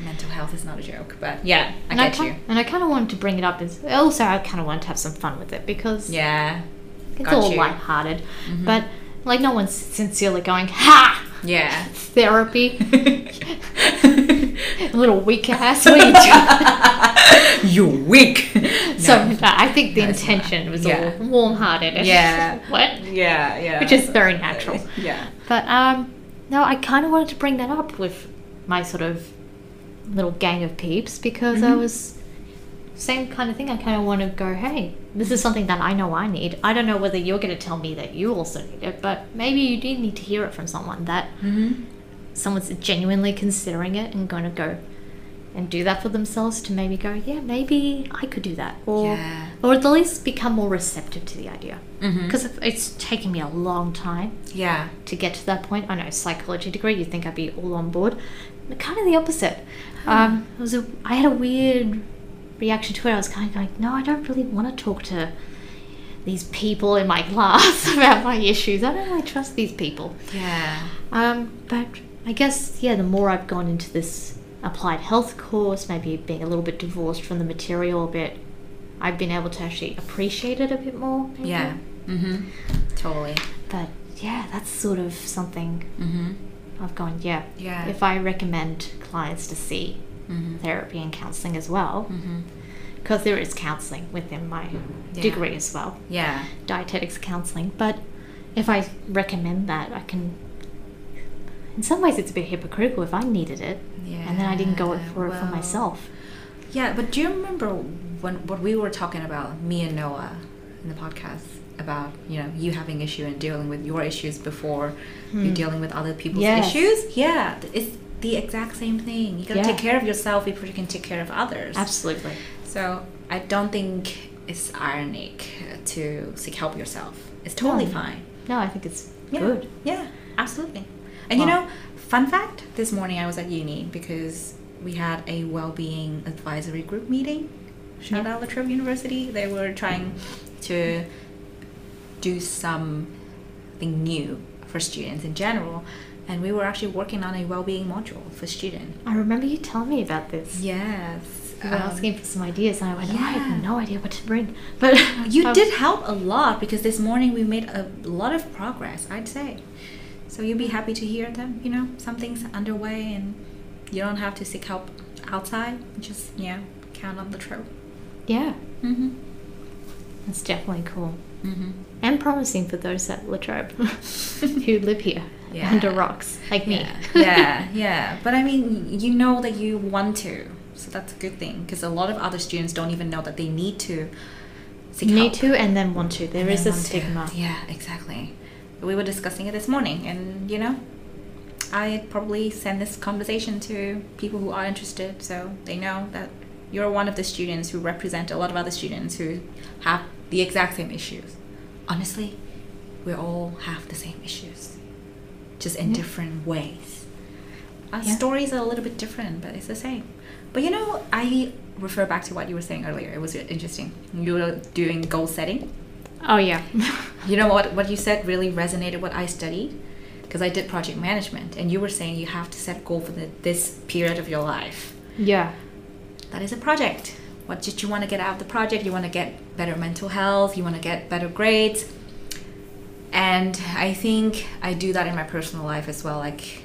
Mental health is not a joke, but yeah, I and get I you. And I kind of wanted to bring it up as also I kind of wanted to have some fun with it because Yeah, it's got all you. lighthearted. Mhm. But like no one's sincerely going, ha! yeah. Therapy, little weak ass. You weak. So No. I think the No, intention was Yeah. all warm-hearted. Yeah. what? Yeah, yeah. Which is very natural. Yeah. But um, no, I kind of wanted to bring that up with my sort of little gang of peeps because I Mhm. was same kind of thing. I kind of want to go, hey, this is something that I know I need. I don't know whether you're going to tell me that you also need it, but maybe you do need to hear it from someone that Mm-hmm. Someone's genuinely considering it and going to go and do that for themselves to maybe go, yeah, maybe I could do that, or Yeah. or at least become more receptive to the idea. Because it's taken me a long time Yeah. to get to that point. I know psychology degree, you'd think I'd be all on board. But kind of the opposite. Um, it was a, I had a weird reaction to it. I was kind of going, no, I don't really want to talk to these people in my class about my issues. I don't really trust these people. Yeah. Um, but I guess, yeah, the more I've gone into this applied health course, maybe being a little bit divorced from the material a bit, I've been able to actually appreciate it a bit more. maybe. Yeah. Mhm. Totally. But yeah, that's sort of something Mhm. I've gone, yeah. Yeah. If I recommend clients to see Mhm. therapy and counseling as well, Mhm. because there is counseling within my Yeah. degree as well, Yeah. dietetics counseling. But if I recommend that, I can. In some ways, it's a bit hypocritical if I needed it, and then I didn't go Yeah, for it for myself. Yeah, but do you remember when what we were talking about, me and Noah, in the podcast about you know you having issue and dealing with your issues before you're Hmm. dealing with other people's Yes. issues? Yeah, it's the exact same thing. You gotta Yeah. take care of yourself before you can take care of others. Absolutely. So I don't think it's ironic to seek help yourself. It's totally No. fine. No, I think it's Yeah. good. Yeah, absolutely. And you know, fun fact: this morning I was at uni because we had a well-being advisory group meeting. Shout Yeah. out La Trobe University. They were trying to do something new for students in general, and we were actually working on a well-being module for students. I remember you telling me about this. Yes. You were um, asking for some ideas, and I went, oh, I have no idea what to bring. But You um, did help a lot because this morning we made a lot of progress, I'd say. So you'll be happy to hear that, you know, something's underway and you don't have to seek help outside. Just, yeah, count on La Trobe. Yeah, Mm-hmm. that's definitely cool. Mm-hmm. and promising for those at La Trobe who live here Yeah. under rocks like me. Yeah, yeah, yeah. But I mean, you know that you want to. So that's a good thing because a lot of other students don't even know that they need to seek Need help. to and then want to. There and is a want to. stigma. Yeah, exactly. We were discussing it this morning, and you know, I probably send this conversation to people who are interested, so they know that you're one of the students who represent a lot of other students who have the exact same issues. Honestly, we all have the same issues, just in Yeah. different ways. Our Yeah. stories are a little bit different, but it's the same. But you know, I refer back to what you were saying earlier. It was interesting. You were doing goal setting. Oh yeah. You know what? What you said really resonated. What I studied, because I did project management, and you were saying you have to set a goal for the, this period of your life. yeah. That is a project. What did you want to get out of the project? You want to get better mental health. You want to get better grades. And I think I do that in my personal life as well. Like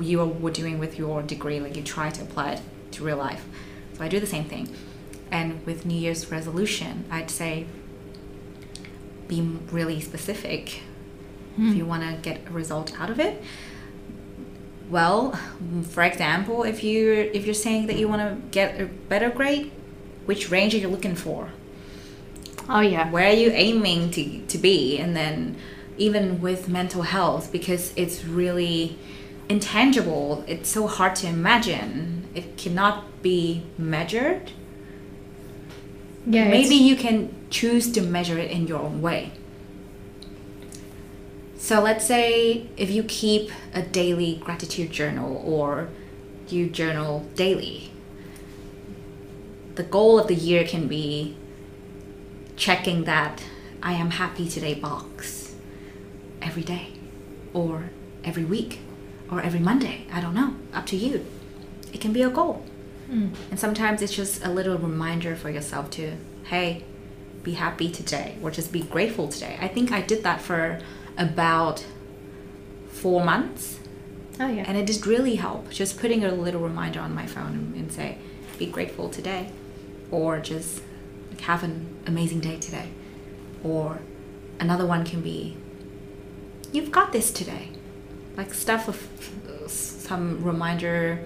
you were doing with your degree, like you try to apply it to real life. So I do the same thing. And with New Year's resolution, I'd say be really specific if hmm. you want to get a result out of it. Well for example if you if you're saying that you want to get a better grade which range are you looking for? Oh yeah. where are you aiming to, to be? And then even with mental health because it's really intangible it's so hard to imagine. It cannot be measured Yeah. maybe you can choose to measure it in your own way. So let's say if you keep a daily gratitude journal or you journal daily, the goal of the year can be checking that I am happy today box every day or every week or every Monday. I don't know. Up to you. It can be a goal. Mm. And sometimes it's just a little reminder for yourself to, hey, be happy today or just be grateful today. I think I did that for about four months Oh yeah. and it did really help. Just putting a little reminder on my phone and, and say, be grateful today or just like, have an amazing day today. Or another one can be, you've got this today. Like stuff of some reminder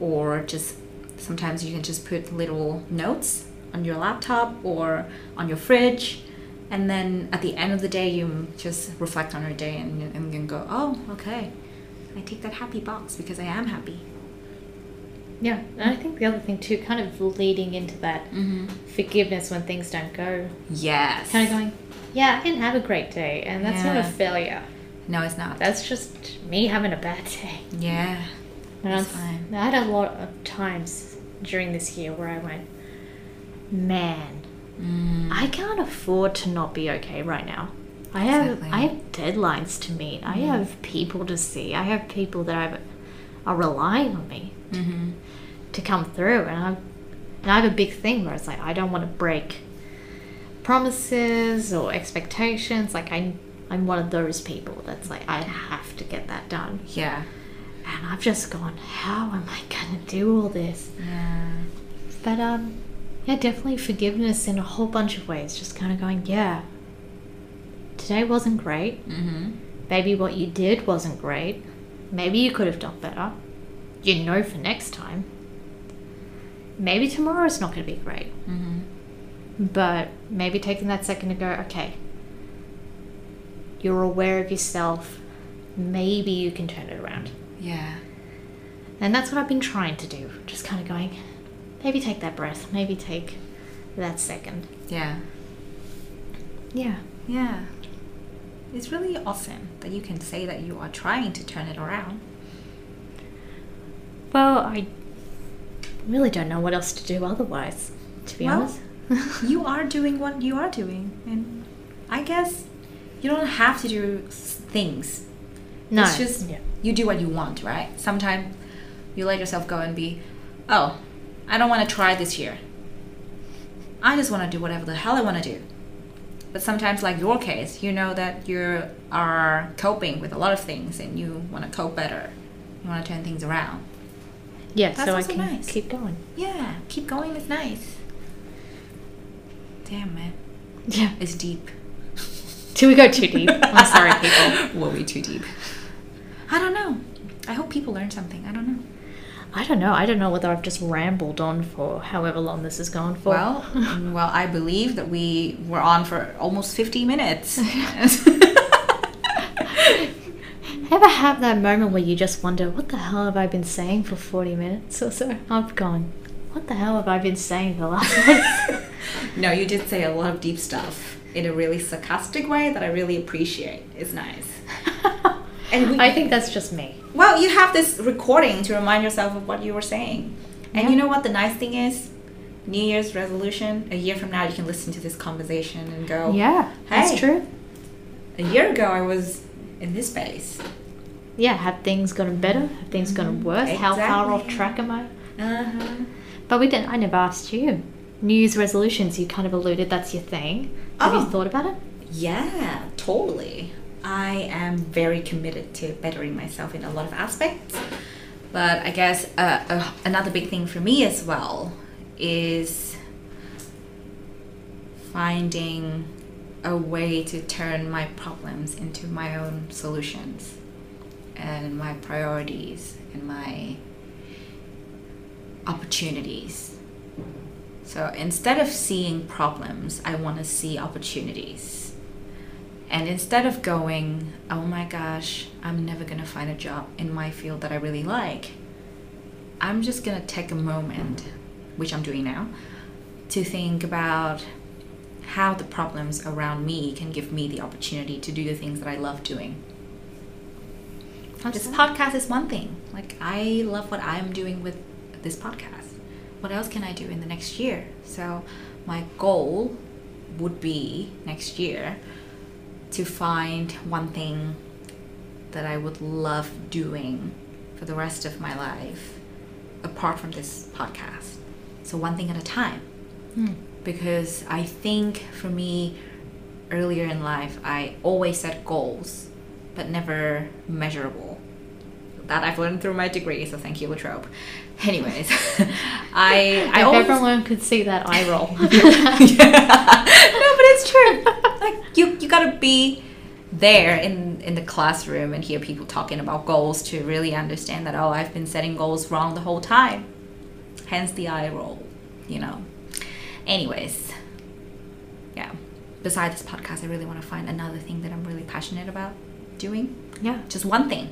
or just sometimes you can just put little notes on your laptop or on your fridge and then at the end of the day you just reflect on your day and, and you can go oh okay I take that happy box because I am happy. Yeah, and I think the other thing too, kind of leading into that Mm-hmm. forgiveness when things don't go, Yes. kind of going, yeah, I didn't have a great day, and that's not a failure. No, it's not. That's just me having a bad day. yeah. And That's I'm- fine. I had a lot of times during this year where I went, man, Mm. I can't afford to not be okay right now. I have Exactly. I have deadlines to meet. I have people to see. I have people that I've, are relying on me Mm-hmm. to come through, and I and I have a big thing where it's like I don't want to break promises or expectations. Like I I'm one of those people that's like I have to get that done. Yeah. And I've just gone, how am I gonna do all this? Yeah. But um, yeah, definitely forgiveness in a whole bunch of ways. Just kind of going, yeah, today wasn't great. Mm-hmm. Maybe what you did wasn't great. Maybe you could have done better. You know for next time. Maybe tomorrow's not going to be great. Mm-hmm. But maybe taking that second to go, okay, you're aware of yourself. Maybe you can turn it around. Yeah. And that's what I've been trying to do. Just kind of going, maybe take that breath, maybe take that second. Yeah. Yeah. Yeah. It's really awesome that you can say that you are trying to turn it around. Well, I really don't know what else to do otherwise, to be Well, honest. you are doing what you are doing, and I guess you don't have to do things. No. It's just yeah. you do what you want, right? Sometimes you let yourself go and be, oh, I don't want to try this year. I just want to do whatever the hell I want to do. But sometimes, like your case, you know that you are coping with a lot of things and you want to cope better. You want to turn things around. Yeah, That's so I can nice. keep going. Yeah, keep going is nice. Damn, man. Yeah. It's deep. Till we go too deep. I'm sorry, people. Will be too deep. I don't know. I hope people learn something. I don't know. I don't know. I don't know whether I've just rambled on for however long this has gone for. Well, well, I believe that we were on for almost 50 minutes. Ever have that moment where you just wonder, what the hell have I been saying for 40 minutes or so? I've gone, what the hell have I been saying for the last no, you did say a lot of deep stuff in a really sarcastic way that I really appreciate. It's nice. And we- I think that's just me. Well, you have this recording to remind yourself of what you were saying. And Yeah. you know what the nice thing is? New Year's resolution, a year from now, you can listen to this conversation and go, Yeah, that's true. A year ago, I was in this space. Yeah, have things gotten better? Have things gotten worse? How far off track am I? Uh huh. But we didn't. I never asked you. New Year's resolutions. You kind of alluded that's your thing. Have Oh. you thought about it? Yeah, totally. I am very committed to bettering myself in a lot of aspects. But I guess uh, uh, another big thing for me as well is finding a way to turn my problems into my own solutions and my priorities and my opportunities. So instead of seeing problems, I want to see opportunities. And instead of going, oh my gosh, I'm never going to find a job in my field that I really like, I'm just going to take a moment, which I'm doing now, to think about how the problems around me can give me the opportunity to do the things that I love doing. This podcast is one thing. Like, I love what I'm doing with this podcast. What else can I do in the next year? So, my goal would be next year to find one thing that I would love doing for the rest of my life apart from this podcast. So, one thing at a time. Hmm. Because I think for me, earlier in life, I always set goals, but never measurable. That I've learned through my degree, so thank you, La Trobe. Anyways, I I if always, everyone could see that eye roll. no, but it's true. Like you, you gotta be there in in the classroom and hear people talking about goals to really understand that oh, I've been setting goals wrong the whole time. Hence the eye roll, you know. Anyways, yeah. Besides this podcast, I really want to find another thing that I'm really passionate about doing. yeah. Just one thing.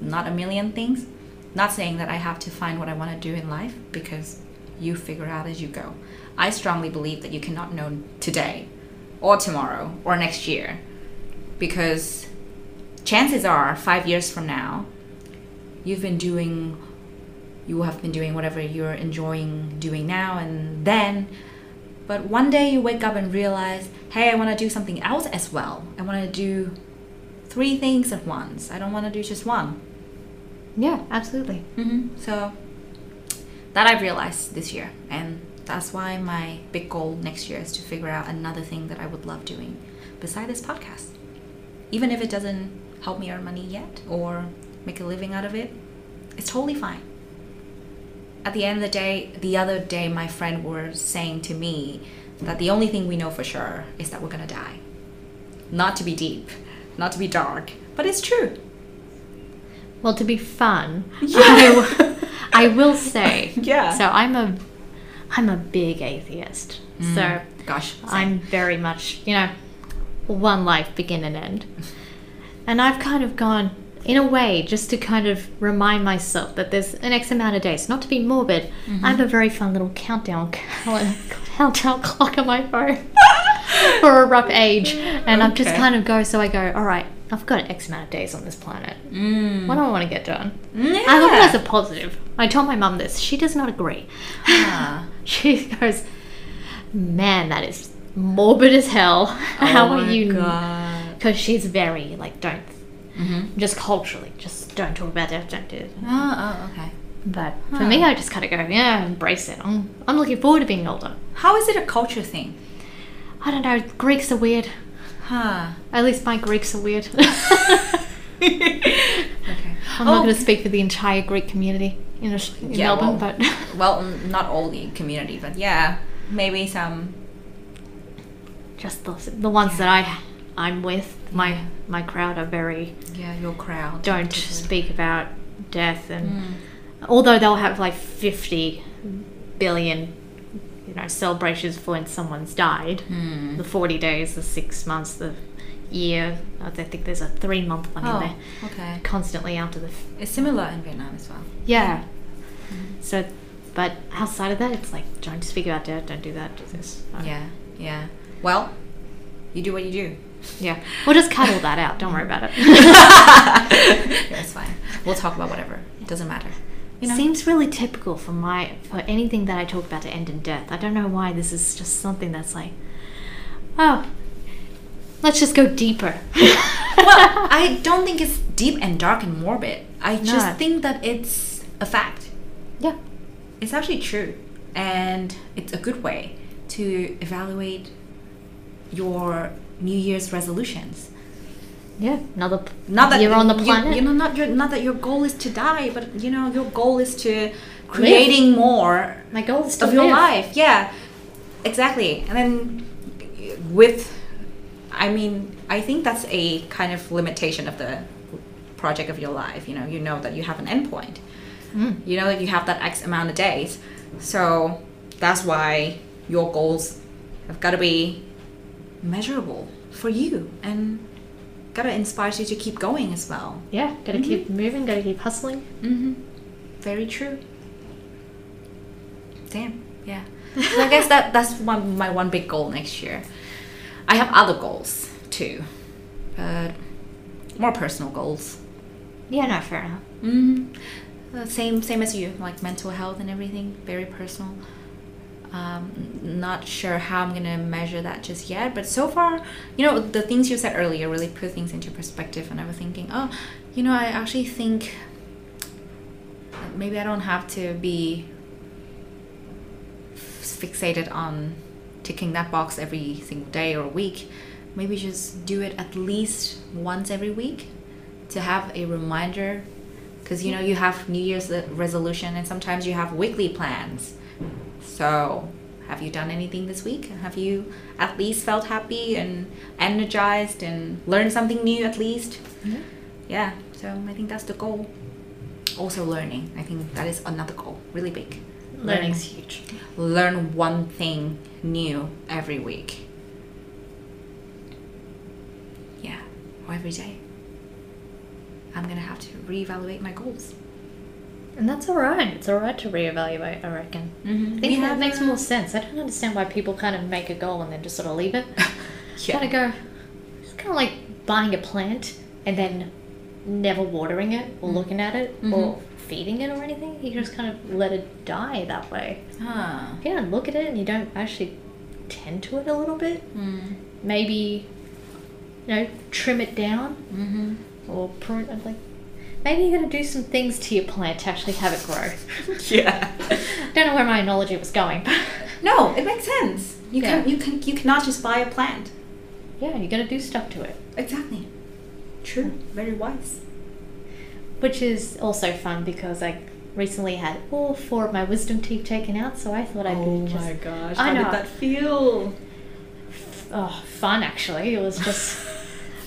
not a million things. Not saying that I have to find what I want to do in life because you figure out as you go. I strongly believe that you cannot know today or tomorrow or next year. Because chances are 5 years from now you've been doing you have been doing whatever you're enjoying doing now and then. But one day you wake up and realize hey i want to do something else as well. I want to do three things at once. I don't want to do just one. Yeah, absolutely. mm-hmm. so that i've realized this year. And that's why my big goal next year is to figure out another thing that i would love doing beside this podcast even if it doesn't help me earn money yet or make a living out of it it's totally fine at the end of the day, the other day, my friend was saying to me that the only thing we know for sure is that we're gonna die. Not to be deep, not to be dark, but it's true. Well, to be fun, Yeah. I, w- I will say. Yeah. So I'm a, I'm a big atheist. Mm. So Gosh, same. I'm very much, you know, one life, begin and end. And I've kind of gone, in a way, just to kind of remind myself that there's an X amount of days. Not to be morbid, mm-hmm. I have a very fun little countdown countdown clock on my phone for a rough age. And I'm just kind of go, so I go, all right, I've got X amount of days on this planet. Mm. What do I want to get done? Yeah. I look at it as a positive. I told my mum this. She does not agree. Ah. She goes, Man, that is morbid as hell. How Oh are you? Because she's very, like, don't, Mm-hmm. just culturally, just don't talk about death, don't do it. Oh, oh, okay. But for Huh. me, I just kind of go, yeah, embrace it. I'm, I'm looking forward to being older. How is it a culture thing? I don't know, Greeks are weird. Huh. At least my Greeks are weird. Okay. I'm Oh. not going to speak for the entire Greek community in, Aus- in Yeah, Melbourne, well- but Well, not all the community, but yeah, maybe some. just the, the ones that I, I'm with, my, Yeah. my crowd are very Yeah, your crowd. don't speak about death and Mm. although they'll have like 50 billion you know celebrations for when someone's died Hmm. the 40 days the six months the year i think there's a three month one in Oh, there okay. constantly after the f- It's similar in Vietnam as well. yeah so but outside of that it's like don't speak about death don't do that do this Uh, Yeah, yeah. Well, you do what you do. yeah we'll just cut all that out don't worry about it yeah, it's fine. We'll talk about whatever. It doesn't matter. You know? Seems really typical for my for anything that I talk about to end in death. I don't know why this is just something that's like, oh, let's just go deeper. well, I don't think it's deep and dark and morbid. I just No. think that it's a fact. yeah, It's actually true. And it's a good way to evaluate your New Year's resolutions. Yeah. Another Not that you're on the planet. You, know, not your, not that your goal is to die, but you know, your goal is to creating more my goal is to of your life. Yeah, exactly. And then with, I mean, I think that's a kind of limitation of the project of your life. You know, you know that you have an endpoint. Mm. You know that you have that X amount of days. So that's why your goals have got to be measurable for you and got to inspire you to keep going as well. Yeah, gotta keep moving. Gotta keep hustling. Mm-hmm. Very true. Damn. Yeah. So I guess that that's one, my one big goal next year. I have other goals too, but more personal goals. Yeah, no, fair enough. Mm-hmm. Uh, same same as you, like mental health and everything. Very personal. Um, not sure how I'm gonna measure that just yet, but so far, you know, the things you said earlier really put things into perspective, and I was thinking, oh, you know, I actually think maybe I don't have to be fixated on ticking that box every single day or week. Maybe just do it at least once every week to have a reminder because you know you have new year's resolution and sometimes you have weekly plans so have you done anything this week? Have you at least felt happy and energized and learned something new at least? Yeah. yeah so i think that's the goal. Also learning. I think that is another goal really big. Learning's huge. learn one thing new every week. Yeah or every day. I'm gonna have to reevaluate my goals. And that's all right. It's all right to reevaluate, I reckon. Mm-hmm. I think that makes more sense. I don't understand why people kind of make a goal and then just sort of leave it. Yeah. Gotta go. It's kind of like buying a plant and then never watering it or Mm. looking at it or feeding it or anything. You just kind of let it die that way. Huh. If you don't look at it and you don't actually tend to it a little bit, Mm. maybe, you know, trim it down Mm-hmm. or prune it. Like, maybe you gotta do some things to your plant to actually have it grow. Yeah. don't know where my analogy was going, but No, it makes sense. You Yeah. can you can you cannot just buy a plant. yeah, you gotta do stuff to it. Exactly. True. Very wise. Which is also fun because I recently had all four of my wisdom teeth taken out, so I thought I'd oh be just Oh my gosh. I How know. did that feel? oh, fun actually. It was just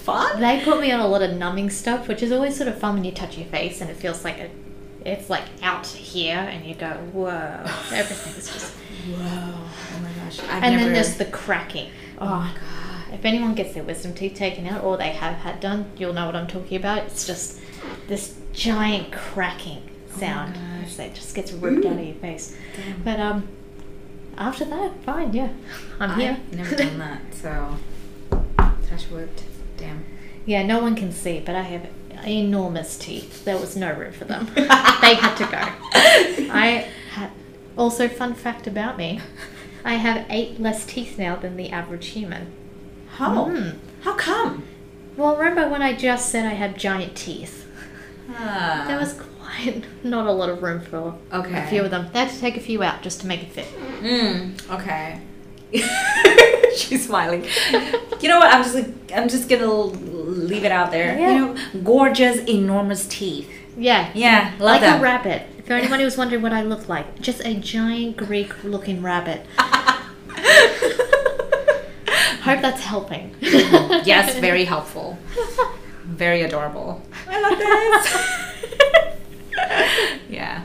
Fun? they put me on a lot of numbing stuff, which is always sort of fun when you touch your face and it feels like a it's like out here and you go, whoa, everything's just Whoa. Oh my gosh. I've and never then there's the cracking. Oh my god. If anyone gets their wisdom teeth taken out or they have had done, you'll know what I'm talking about. It's just this giant cracking sound gosh. as it just gets ripped out of your face. Damn. But um, after that, fine, yeah, I'm here. I've never done that, so touch wood. Damn. yeah, no one can see, but I have enormous teeth. There was no room for them. they had to go. I had also fun fact about me. I have eight less teeth now than the average human. How? Hmm. How come? Well, remember when I just said I had giant teeth? Ah. There was quite not a lot of room for Okay. a few of them. They had to take a few out just to make it fit. Mm, okay. She's smiling. You know what? I'm just like I'm just gonna leave it out there. Yeah. You know, gorgeous, enormous teeth. Yeah. Yeah, like them. a rabbit. For anyone who's wondering what I look like, just a giant Greek looking rabbit. Hope that's helping. yes, very helpful. Very adorable. I love this. yeah.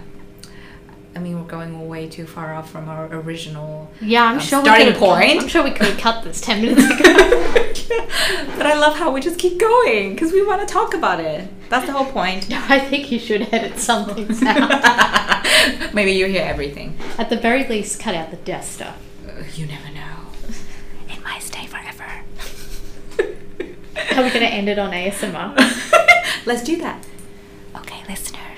I mean, we're going way too far off from our original. Yeah, I'm Um, sure starting we could point. I'm sure we could cut this ten minutes ago. but I love how we just keep going because we want to talk about it. That's the whole point. no, I think you should edit something out. Maybe you hear everything. At the very least, cut out the death stuff. Uh, you never know. It might stay forever. Are we going to end it on ASMR? Let's do that. Okay, listeners.